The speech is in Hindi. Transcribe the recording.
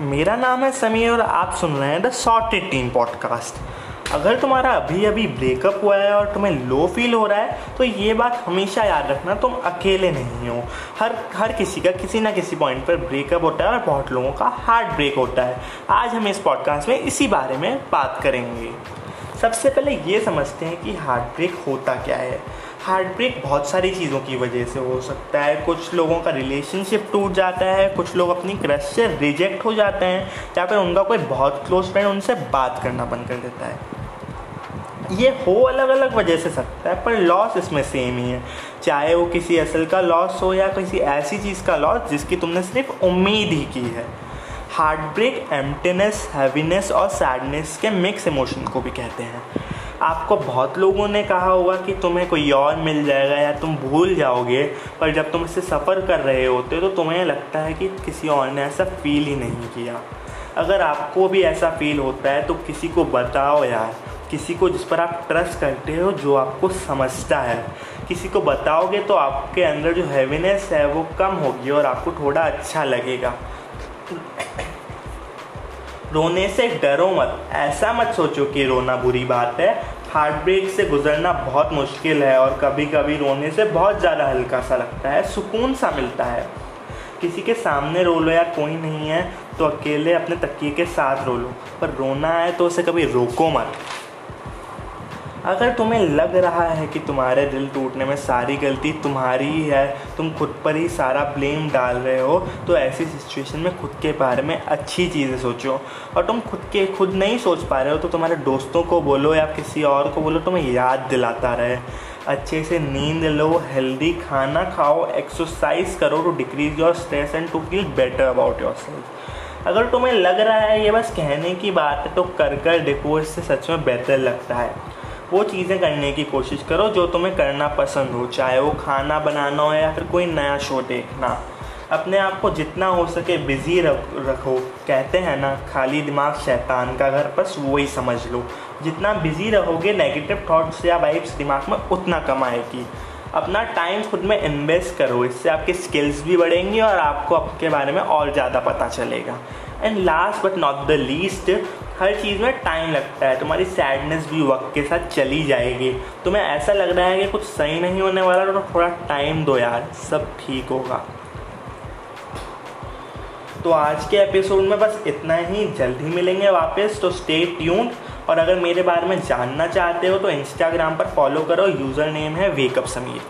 मेरा नाम है समीर और आप सुन रहे हैं द सॉर्टेड टीम पॉडकास्ट अगर तुम्हारा अभी अभी ब्रेकअप हुआ है और तुम्हें लो फील हो रहा है तो ये बात हमेशा याद रखना, तुम अकेले नहीं हो। हर हर किसी का किसी ना किसी पॉइंट पर ब्रेकअप होता है और बहुत लोगों का हार्ट ब्रेक होता है। आज हम इस पॉडकास्ट में इसी बारे में बात करेंगे। सबसे पहले ये समझते हैं कि हार्ट ब्रेक होता क्या है। हार्ट ब्रेक बहुत सारी चीज़ों की वजह से हो सकता है। कुछ लोगों का रिलेशनशिप टूट जाता है, कुछ लोग अपनी क्रश से रिजेक्ट हो जाते हैं, या फिर उनका कोई बहुत क्लोज फ्रेंड उनसे बात करना बंद कर देता है। ये हो अलग अलग वजह से सकता है, पर लॉस इसमें सेम ही है। चाहे वो किसी असल का लॉस हो या किसी ऐसी चीज़ का लॉस जिसकी तुमने सिर्फ़ उम्मीद ही की है। हार्ट ब्रेक एम्प्टीनेस हैवीनेस और सैडनेस के मिक्स इमोशन को भी कहते हैं। आपको बहुत लोगों ने कहा होगा कि तुम्हें कोई और मिल जाएगा या तुम भूल जाओगे, पर जब तुम इससे सफ़र कर रहे होते हो तो तुम्हें लगता है कि किसी और ने ऐसा फील ही नहीं किया। अगर आपको भी ऐसा फील होता है तो किसी को बताओ यार। किसी को जिस पर आप ट्रस्ट करते हो, जो आपको समझता है। किसी को बताओगे तो आपके अंदर जो हैवीनेस है, वो कम होगी और आपको थोड़ा अच्छा लगेगा। रोने से डरो मत। ऐसा मत सोचो कि रोना बुरी बात है। हार्ट ब्रेक से गुजरना बहुत मुश्किल है और कभी कभी रोने से बहुत ज़्यादा हल्का सा लगता है, सुकून सा मिलता है। किसी के सामने रो लो या कोई नहीं है तो अकेले अपने तकिए के साथ रो लो। पर रोना है तो उसे कभी रोको मत। अगर तुम्हें लग रहा है कि तुम्हारे दिल टूटने में सारी गलती तुम्हारी ही है, तुम खुद पर ही सारा ब्लेम डाल रहे हो तो ऐसी सिचुएशन में खुद के बारे में अच्छी चीज़ें सोचो। और तुम खुद के, खुद नहीं सोच पा रहे हो तो तुम्हारे दोस्तों को बोलो या किसी और को बोलो, तुम्हें याद दिलाता रहे। अच्छे से नींद लो हेल्दी खाना खाओ एक्सरसाइज करो to decrease your stress and to feel better about yourself अगर तुम्हें लग रहा है ये बस कहने की बात है तो कर कर देखो, इससे सच में बेहतर लगता है। वो चीज़ें करने की कोशिश करो जो तुम्हें करना पसंद हो, चाहे वो खाना बनाना हो या फिर कोई नया शो देखना। अपने आप को जितना हो सके बिज़ी रख, रखो। कहते हैं ना, खाली दिमाग शैतान का घर, बस वही समझ लो। जितना बिज़ी रहोगे नेगेटिव थॉट्स या वाइब्स दिमाग में उतना कम आएगी। अपना टाइम खुद में इन्वेस्ट करो, इससे आपकी स्किल्स भी बढ़ेंगी और आपको आपके बारे में और ज़्यादा पता चलेगा। And last but not the least हर चीज़ में टाइम लगता है, तुम्हारी सैडनेस भी वक्त के साथ चली जाएगी। तुम्हें ऐसा लग रहा है कि कुछ सही नहीं होने वाला तो थोड़ा टाइम दो यार, सब ठीक होगा। तो आज के एपिसोड में बस इतना ही, जल्दी मिलेंगे वापस तो स्टे ट्यून्ड और अगर मेरे बारे में जानना चाहते हो तो इंस्टाग्राम पर फॉलो करो यूज़र नेम है वेकअप समीर।